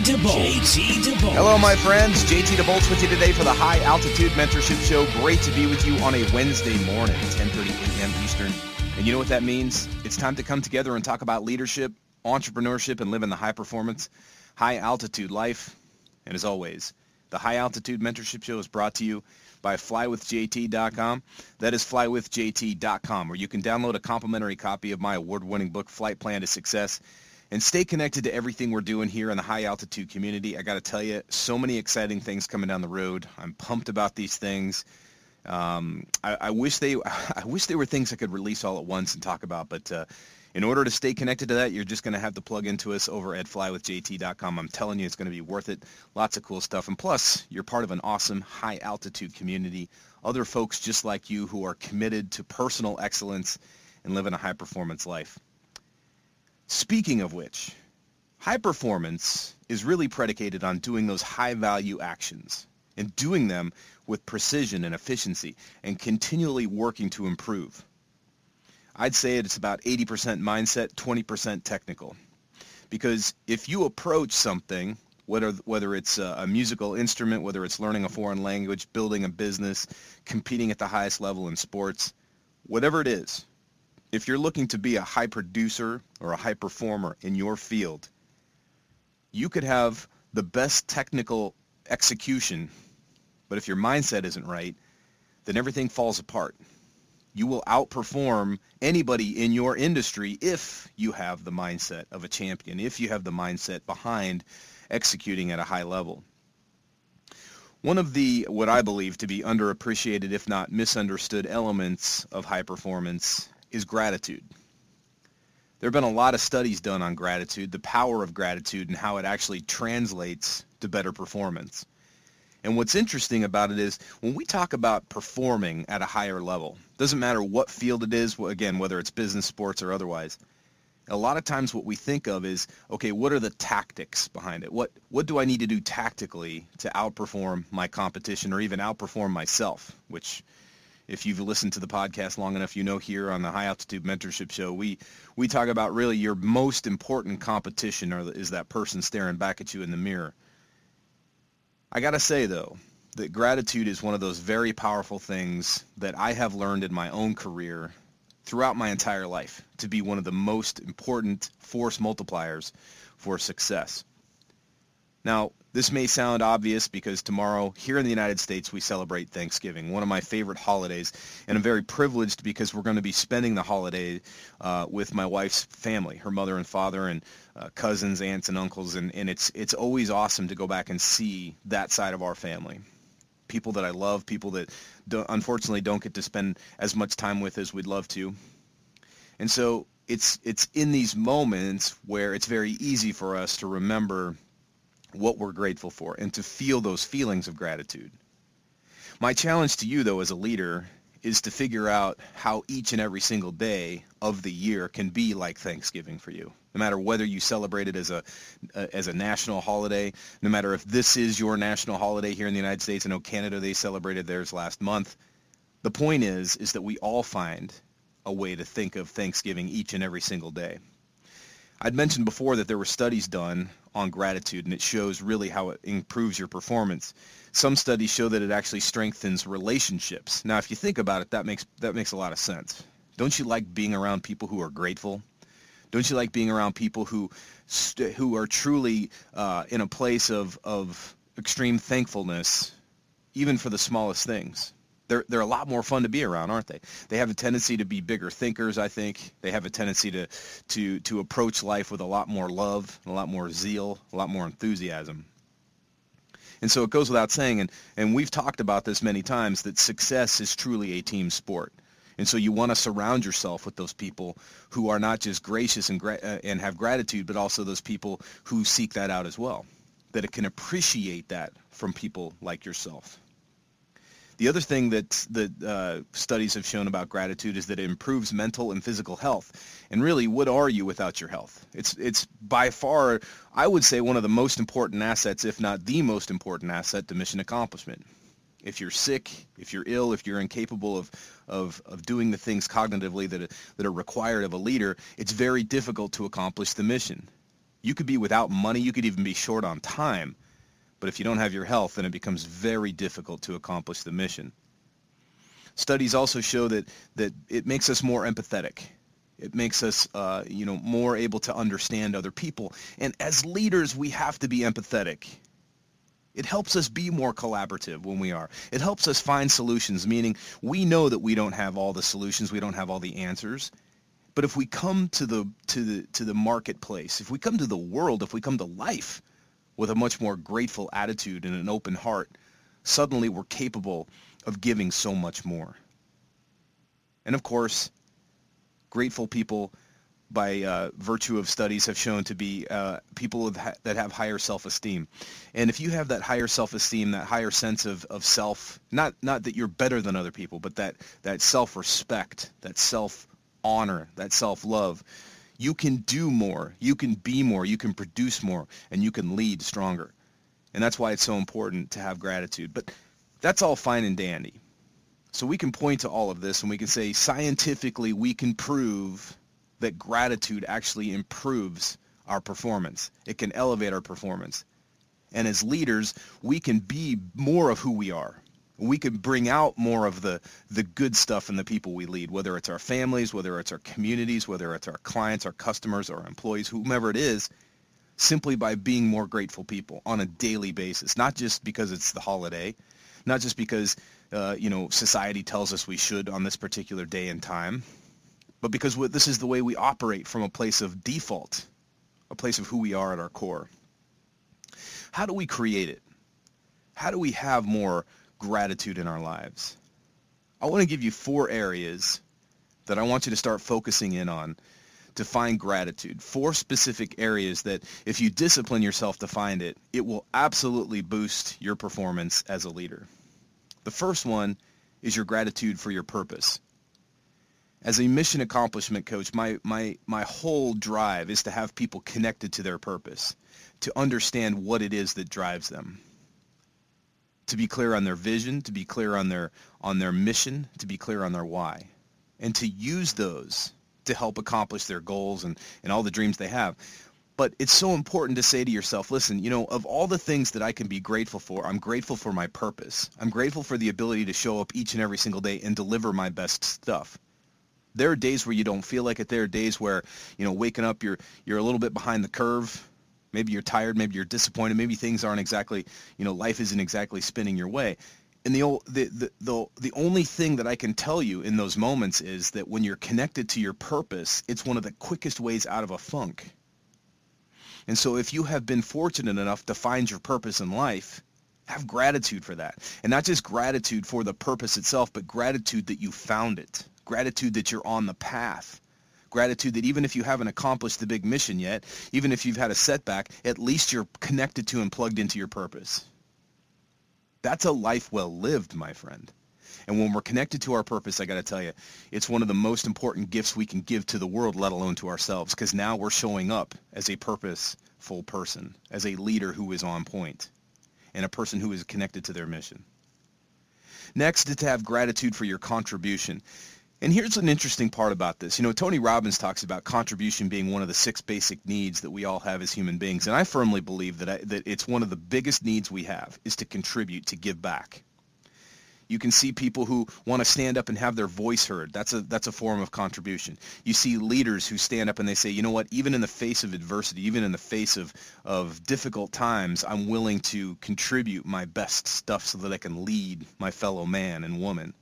DeVolt. JT DeVolt. Hello, my friends. JT DeVolt with you today for the High Altitude Mentorship Show. Great to be with you on a Wednesday morning, 10:30 a.m. Eastern. And you know what that means? It's time to come together and talk about leadership, entrepreneurship, and living the high performance, high altitude life. And as always, the High Altitude Mentorship Show is brought to you by flywithjt.com. That is flywithjt.com, where you can download a complimentary copy of my award-winning book, Flight Plan to Success and stay connected to everything we're doing here in the high altitude community. I got to tell you, so many exciting things coming down the road. I'm pumped about these things. Um, I, I, wish they, I wish they were things I could release all at once and talk about, but uh, in order to stay connected to that, you're just going to have to plug into us over at flywithjt.com. I'm telling you, it's going to be worth it. Lots of cool stuff, and plus, you're part of an awesome high altitude community. Other folks just like you who are committed to personal excellence and living a high performance life. Speaking of which, high performance is really predicated on doing those high value actions and doing them with precision and efficiency and continually working to improve. I'd say it's about 80% mindset, 20% technical. Because if you approach something, whether, whether it's a, a musical instrument, whether it's learning a foreign language, building a business, competing at the highest level in sports, whatever it is, if you're looking to be a high producer or a high performer in your field, you could have the best technical execution, but if your mindset isn't right, then everything falls apart. You will outperform anybody in your industry if you have the mindset of a champion, if you have the mindset behind executing at a high level. One of the, what I believe to be underappreciated, if not misunderstood elements of high performance is gratitude. There have been a lot of studies done on gratitude, the power of gratitude, and how it actually translates to better performance. And what's interesting about it is when we talk about performing at a higher level, doesn't matter what field it is, again, whether it's business, sports, or otherwise, a lot of times what we think of is, okay, what are the tactics behind it? What, what do I need to do tactically to outperform my competition or even outperform myself, which if you've listened to the podcast long enough, you know here on the High Altitude Mentorship Show, we we talk about really your most important competition or is that person staring back at you in the mirror. I got to say though, that gratitude is one of those very powerful things that I have learned in my own career throughout my entire life to be one of the most important force multipliers for success. Now, this may sound obvious because tomorrow here in the United States we celebrate Thanksgiving, one of my favorite holidays, and I'm very privileged because we're going to be spending the holiday uh, with my wife's family, her mother and father, and uh, cousins, aunts, and uncles, and, and it's it's always awesome to go back and see that side of our family. People that I love, people that don't, unfortunately don't get to spend as much time with as we'd love to, and so it's it's in these moments where it's very easy for us to remember what we're grateful for and to feel those feelings of gratitude. My challenge to you, though, as a leader, is to figure out how each and every single day of the year can be like Thanksgiving for you. No matter whether you celebrate it as a uh, as a national holiday, no matter if this is your national holiday here in the United States. I know Canada they celebrated theirs last month. The point is is that we all find a way to think of Thanksgiving each and every single day. I'd mentioned before that there were studies done on gratitude, and it shows really how it improves your performance. Some studies show that it actually strengthens relationships. Now, if you think about it, that makes that makes a lot of sense. Don't you like being around people who are grateful? Don't you like being around people who st- who are truly uh, in a place of of extreme thankfulness, even for the smallest things? They're they're a lot more fun to be around, aren't they? They have a tendency to be bigger thinkers. I think they have a tendency to to to approach life with a lot more love, a lot more zeal, a lot more enthusiasm. And so it goes without saying, and, and we've talked about this many times, that success is truly a team sport. And so you want to surround yourself with those people who are not just gracious and, gra- uh, and have gratitude, but also those people who seek that out as well, that it can appreciate that from people like yourself. The other thing that that uh, studies have shown about gratitude is that it improves mental and physical health. And really, what are you without your health? It's it's by far, I would say, one of the most important assets, if not the most important asset, to mission accomplishment. If you're sick, if you're ill, if you're incapable of of, of doing the things cognitively that that are required of a leader, it's very difficult to accomplish the mission. You could be without money. You could even be short on time but if you don't have your health, then it becomes very difficult to accomplish the mission. Studies also show that, that it makes us more empathetic. It makes us, uh, you know, more able to understand other people. And as leaders, we have to be empathetic. It helps us be more collaborative when we are. It helps us find solutions, meaning we know that we don't have all the solutions, we don't have all the answers. But if we come to the to the to the marketplace, if we come to the world, if we come to life, with a much more grateful attitude and an open heart, suddenly we're capable of giving so much more. And of course, grateful people, by uh, virtue of studies, have shown to be uh, people that have higher self-esteem. And if you have that higher self-esteem, that higher sense of, of self, not, not that you're better than other people, but that, that self-respect, that self-honor, that self-love, you can do more, you can be more, you can produce more, and you can lead stronger. And that's why it's so important to have gratitude. But that's all fine and dandy. So we can point to all of this and we can say scientifically we can prove that gratitude actually improves our performance. It can elevate our performance. And as leaders, we can be more of who we are we can bring out more of the the good stuff in the people we lead, whether it's our families, whether it's our communities, whether it's our clients, our customers, our employees, whomever it is, simply by being more grateful people on a daily basis, not just because it's the holiday, not just because uh, you know society tells us we should on this particular day and time, but because this is the way we operate from a place of default, a place of who we are at our core. How do we create it? How do we have more gratitude in our lives. I want to give you four areas that I want you to start focusing in on to find gratitude. Four specific areas that if you discipline yourself to find it, it will absolutely boost your performance as a leader. The first one is your gratitude for your purpose. As a mission accomplishment coach, my, my, my whole drive is to have people connected to their purpose, to understand what it is that drives them to be clear on their vision, to be clear on their on their mission, to be clear on their why, and to use those to help accomplish their goals and, and all the dreams they have. But it's so important to say to yourself, listen, you know, of all the things that I can be grateful for, I'm grateful for my purpose. I'm grateful for the ability to show up each and every single day and deliver my best stuff. There are days where you don't feel like it. There are days where, you know, waking up, you're, you're a little bit behind the curve Maybe you're tired. Maybe you're disappointed. Maybe things aren't exactly, you know, life isn't exactly spinning your way. And the, the, the, the, only thing that I can tell you in those moments is that when you're connected to your purpose, it's one of the quickest ways out of a funk. And so if you have been fortunate enough to find your purpose in life, have gratitude for that. And not just gratitude for the purpose itself, but gratitude that you found it. Gratitude that you're on the path gratitude that even if you haven't accomplished the big mission yet, even if you've had a setback, at least you're connected to and plugged into your purpose. That's a life well lived, my friend. And when we're connected to our purpose, I got to tell you, it's one of the most important gifts we can give to the world, let alone to ourselves, because now we're showing up as a purposeful person, as a leader who is on point, and a person who is connected to their mission. Next is to have gratitude for your contribution. And here's an interesting part about this. You know, Tony Robbins talks about contribution being one of the six basic needs that we all have as human beings. And I firmly believe that, I, that it's one of the biggest needs we have is to contribute, to give back. You can see people who want to stand up and have their voice heard. That's a that's a form of contribution. You see leaders who stand up and they say, you know what, even in the face of adversity, even in the face of, of difficult times, I'm willing to contribute my best stuff so that I can lead my fellow man and woman.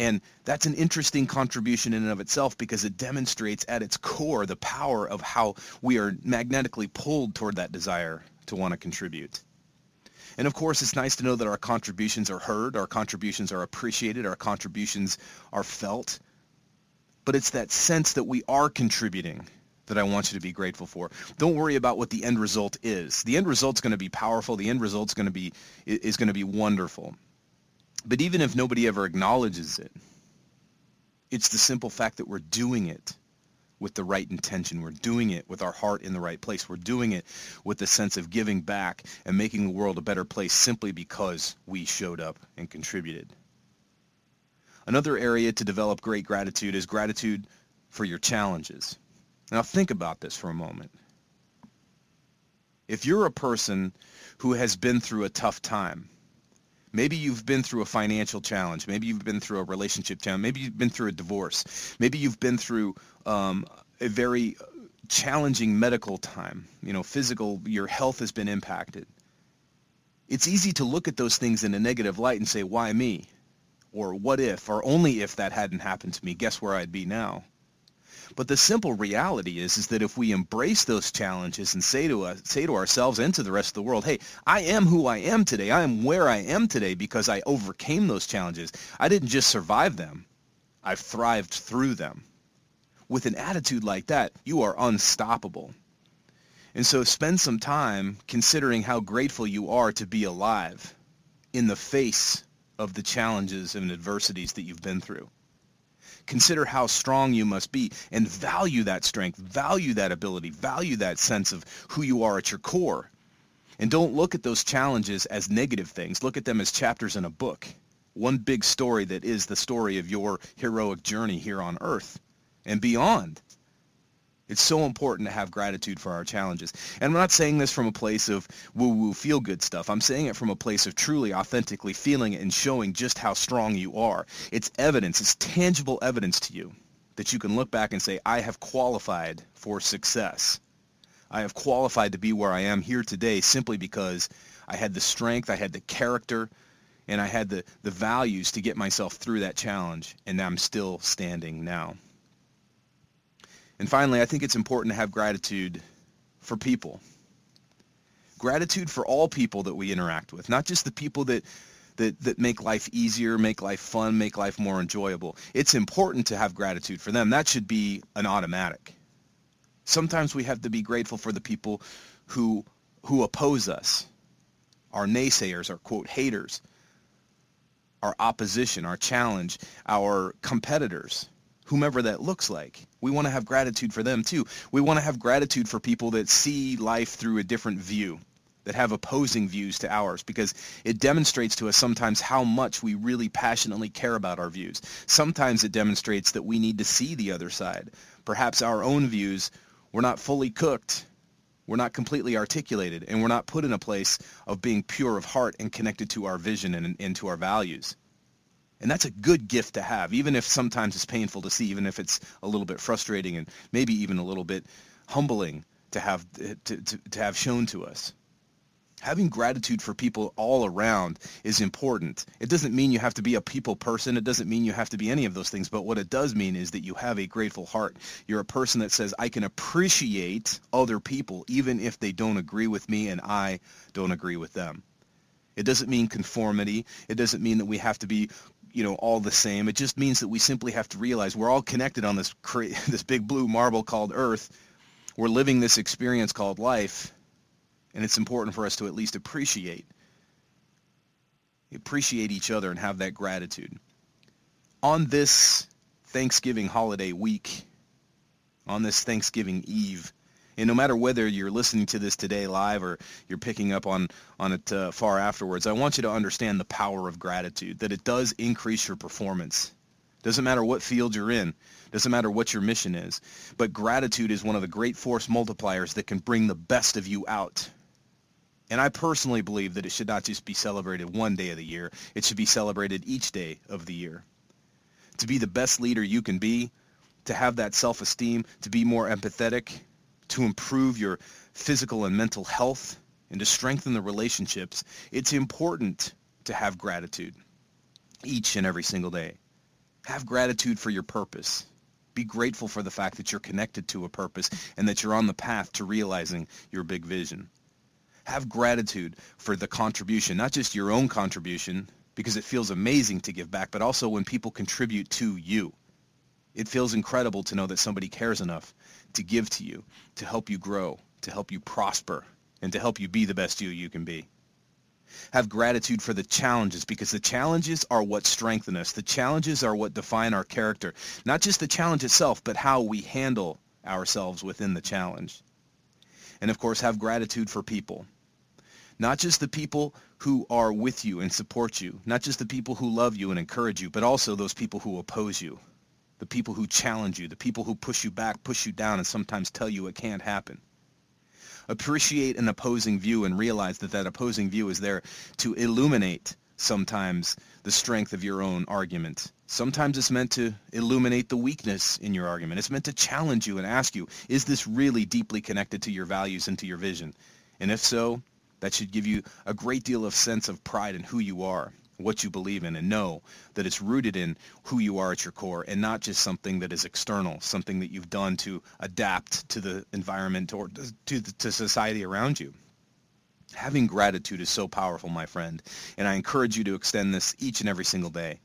And that's an interesting contribution in and of itself because it demonstrates at its core the power of how we are magnetically pulled toward that desire to want to contribute. And of course, it's nice to know that our contributions are heard, our contributions are appreciated, our contributions are felt. But it's that sense that we are contributing that I want you to be grateful for. Don't worry about what the end result is. The end result's going to be powerful. The end result's going to be is going to be wonderful. But even if nobody ever acknowledges it, it's the simple fact that we're doing it with the right intention. We're doing it with our heart in the right place. We're doing it with the sense of giving back and making the world a better place simply because we showed up and contributed. Another area to develop great gratitude is gratitude for your challenges. Now think about this for a moment. If you're a person who has been through a tough time, Maybe you've been through a financial challenge. Maybe you've been through a relationship challenge. Maybe you've been through a divorce. Maybe you've been through um, a very challenging medical time. You know, physical, your health has been impacted. It's easy to look at those things in a negative light and say, why me? Or what if? Or only if that hadn't happened to me, guess where I'd be now? But the simple reality is, is that if we embrace those challenges and say to us, say to ourselves and to the rest of the world, hey, I am who I am today. I am where I am today because I overcame those challenges. I didn't just survive them. I've thrived through them. With an attitude like that, you are unstoppable. And so spend some time considering how grateful you are to be alive in the face of the challenges and adversities that you've been through. Consider how strong you must be and value that strength, value that ability, value that sense of who you are at your core. And don't look at those challenges as negative things. Look at them as chapters in a book. One big story that is the story of your heroic journey here on earth and beyond. It's so important to have gratitude for our challenges. And I'm not saying this from a place of woo-woo feel-good stuff. I'm saying it from a place of truly authentically feeling it and showing just how strong you are. It's evidence. It's tangible evidence to you that you can look back and say, I have qualified for success. I have qualified to be where I am here today simply because I had the strength, I had the character, and I had the, the values to get myself through that challenge, and I'm still standing now. And finally, I think it's important to have gratitude for people. Gratitude for all people that we interact with, not just the people that that, that make life easier, make life fun, make life more enjoyable. It's important to have gratitude for them. That should be an automatic. Sometimes we have to be grateful for the people who who oppose us, our naysayers, our quote haters, our opposition, our challenge, our competitors whomever that looks like. We want to have gratitude for them too. We want to have gratitude for people that see life through a different view, that have opposing views to ours, because it demonstrates to us sometimes how much we really passionately care about our views. Sometimes it demonstrates that we need to see the other side. Perhaps our own views were not fully cooked. We're not completely articulated, and we're not put in a place of being pure of heart and connected to our vision and, and to our values. And that's a good gift to have, even if sometimes it's painful to see, even if it's a little bit frustrating and maybe even a little bit humbling to have to, to, to have shown to us. Having gratitude for people all around is important. It doesn't mean you have to be a people person. It doesn't mean you have to be any of those things. But what it does mean is that you have a grateful heart. You're a person that says, I can appreciate other people even if they don't agree with me and I don't agree with them. It doesn't mean conformity. It doesn't mean that we have to be you know all the same. It just means that we simply have to realize we're all connected on this cra- this big blue marble called Earth. We're living this experience called life, and it's important for us to at least appreciate appreciate each other and have that gratitude. On this Thanksgiving holiday week, on this Thanksgiving Eve, and no matter whether you're listening to this today live or you're picking up on, on it uh, far afterwards, I want you to understand the power of gratitude, that it does increase your performance. Doesn't matter what field you're in. Doesn't matter what your mission is. But gratitude is one of the great force multipliers that can bring the best of you out. And I personally believe that it should not just be celebrated one day of the year. It should be celebrated each day of the year. To be the best leader you can be, to have that self-esteem, to be more empathetic, to improve your physical and mental health, and to strengthen the relationships, it's important to have gratitude each and every single day. Have gratitude for your purpose. Be grateful for the fact that you're connected to a purpose and that you're on the path to realizing your big vision. Have gratitude for the contribution, not just your own contribution, because it feels amazing to give back, but also when people contribute to you. It feels incredible to know that somebody cares enough to give to you, to help you grow, to help you prosper, and to help you be the best you you can be. Have gratitude for the challenges because the challenges are what strengthen us. The challenges are what define our character. Not just the challenge itself, but how we handle ourselves within the challenge. And of course, have gratitude for people. Not just the people who are with you and support you, not just the people who love you and encourage you, but also those people who oppose you, the people who challenge you, the people who push you back, push you down, and sometimes tell you it can't happen appreciate an opposing view and realize that that opposing view is there to illuminate sometimes the strength of your own argument. Sometimes it's meant to illuminate the weakness in your argument. It's meant to challenge you and ask you, is this really deeply connected to your values and to your vision? And if so, that should give you a great deal of sense of pride in who you are what you believe in and know that it's rooted in who you are at your core and not just something that is external, something that you've done to adapt to the environment or to, to society around you. Having gratitude is so powerful, my friend, and I encourage you to extend this each and every single day.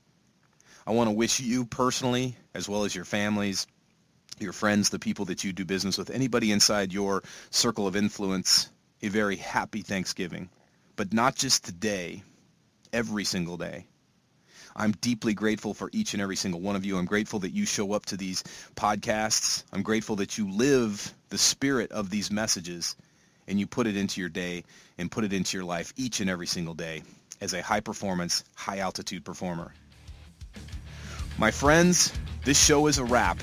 I want to wish you personally, as well as your families, your friends, the people that you do business with, anybody inside your circle of influence, a very happy Thanksgiving. But not just today, every single day. I'm deeply grateful for each and every single one of you. I'm grateful that you show up to these podcasts. I'm grateful that you live the spirit of these messages and you put it into your day and put it into your life each and every single day as a high performance, high altitude performer. My friends, this show is a wrap.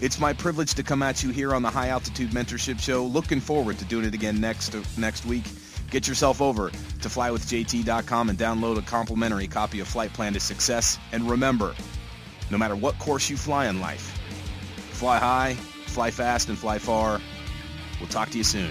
It's my privilege to come at you here on the High Altitude Mentorship Show. Looking forward to doing it again next next week. Get yourself over to flywithjt.com and download a complimentary copy of Flight Plan to Success. And remember, no matter what course you fly in life, fly high, fly fast, and fly far. We'll talk to you soon.